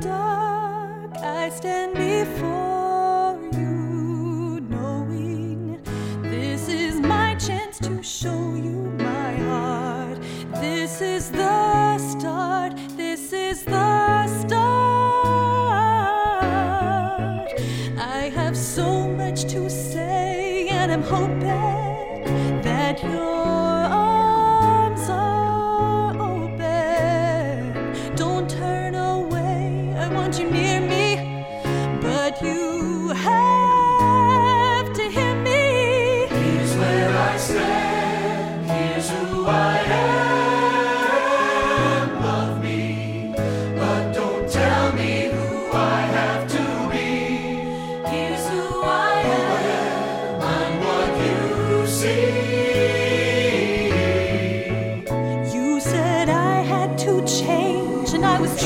dark, I stand before you, knowing this is my chance to show you my heart. This is the start, this is the start. I have so much to say, and I'm hoping that you're.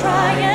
try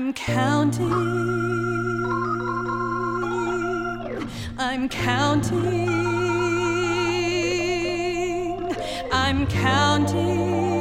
I'm counting. I'm counting. I'm counting.